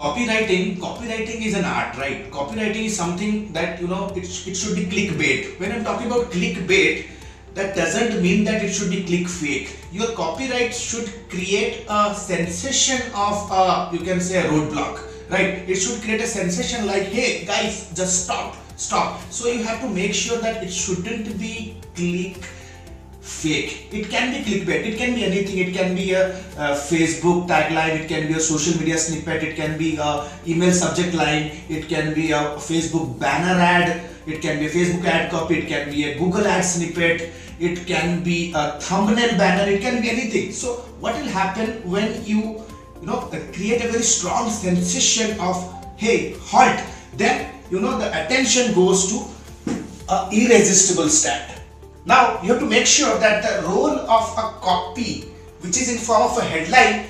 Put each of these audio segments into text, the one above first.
Copywriting, copywriting is an art, right? Copywriting is something that you know it, it should be clickbait. When I'm talking about clickbait, that doesn't mean that it should be click fake. Your copyright should create a sensation of a, you can say a roadblock, right? It should create a sensation like, hey guys, just stop, stop. So you have to make sure that it shouldn't be click fake. It can be clickbait, it can be anything. It can be a, a, Facebook tagline, it can be a social media snippet, it can be a email subject line, it can be a Facebook banner ad, it can be a Facebook ad copy, it can be a Google ad snippet, it can be a thumbnail banner, it can be anything. So what will happen when you you know create a very strong sensation of hey halt then you know the attention goes to a irresistible stat now you have to make sure that the role of a copy which is in form of a headline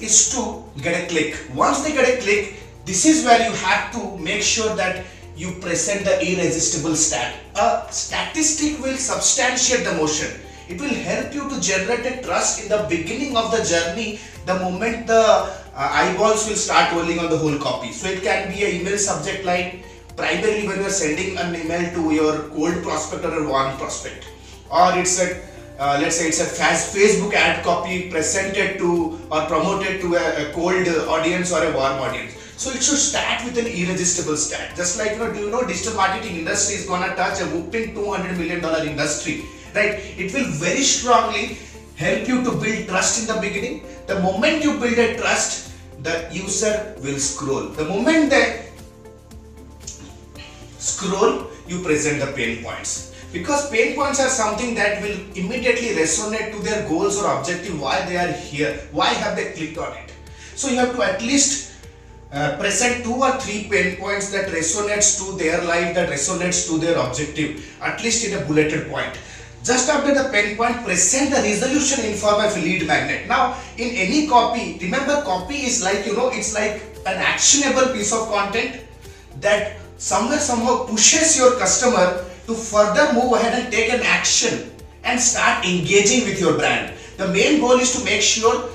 is to get a click. Once they get a click, this is where you have to make sure that you present the irresistible stat. A statistic will substantiate the motion. It will help you to generate a trust in the beginning of the journey the moment the uh, eyeballs will start rolling on the whole copy. So it can be an email subject line, primarily when you are sending an email to your cold prospect or a warm prospect or it's a uh, let's say it's a Facebook ad copy presented to or promoted to a, a, cold audience or a warm audience. So it should start with an irresistible stat. Just like you know, do you know digital marketing industry is gonna touch a whooping 200 million dollar industry, right? It will very strongly help you to build trust in the beginning. The moment you build a trust, the user will scroll. The moment the scroll, you present the pain points. Because pain points are something that will immediately resonate to their goals or objective, why they are here, why have they clicked on it. So you have to at least uh, present two or three pain points that resonates to their life, that resonates to their objective, at least in a bulleted point. Just after the pain point, present the resolution in form of a lead magnet. Now, in any copy, remember copy is like, you know, it's like an actionable piece of content that somewhere somehow pushes your customer to further move ahead and take an action and start engaging with your brand. The main goal is to make sure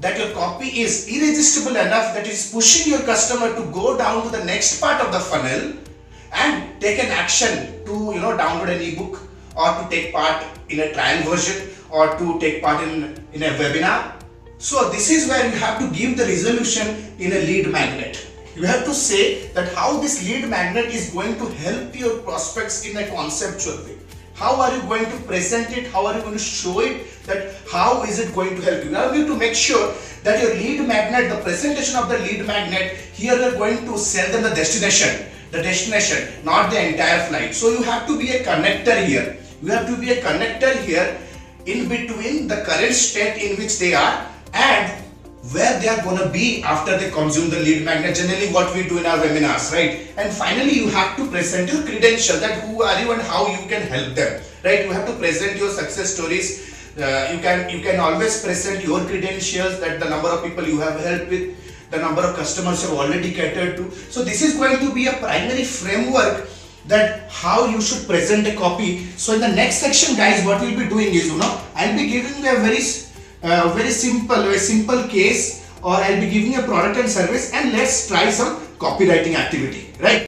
that your copy is irresistible enough that it is pushing your customer to go down to the next part of the funnel and take an action to you know download an ebook or to take part in a trial version or to take part in, in a webinar. So this is where you have to give the resolution in a lead magnet you have to say that how this lead magnet is going to help your prospects in a conceptual way. How are you going to present it? How are you going to show it? That how is it going to help you? Now you need to make sure that your lead magnet, the presentation of the lead magnet, here you're going to sell them the destination, the destination, not the entire flight. So you have to be a connector here. You have to be a connector here in between the current state in which they are and they are going to be after they consume the lead magnet generally what we do in our webinars right? And finally you have to present your credential that who are you and how you can help them right? You have to present your success stories. Uh, you can you can always present your credentials that the number of people you have helped with the number of customers you have already catered to. So this is going to be a primary framework that how you should present a copy. So in the next section guys what we'll be doing is you know i'll be giving you a very a very simple, a simple case or I'll be giving a product and service and let's try some copywriting activity, right?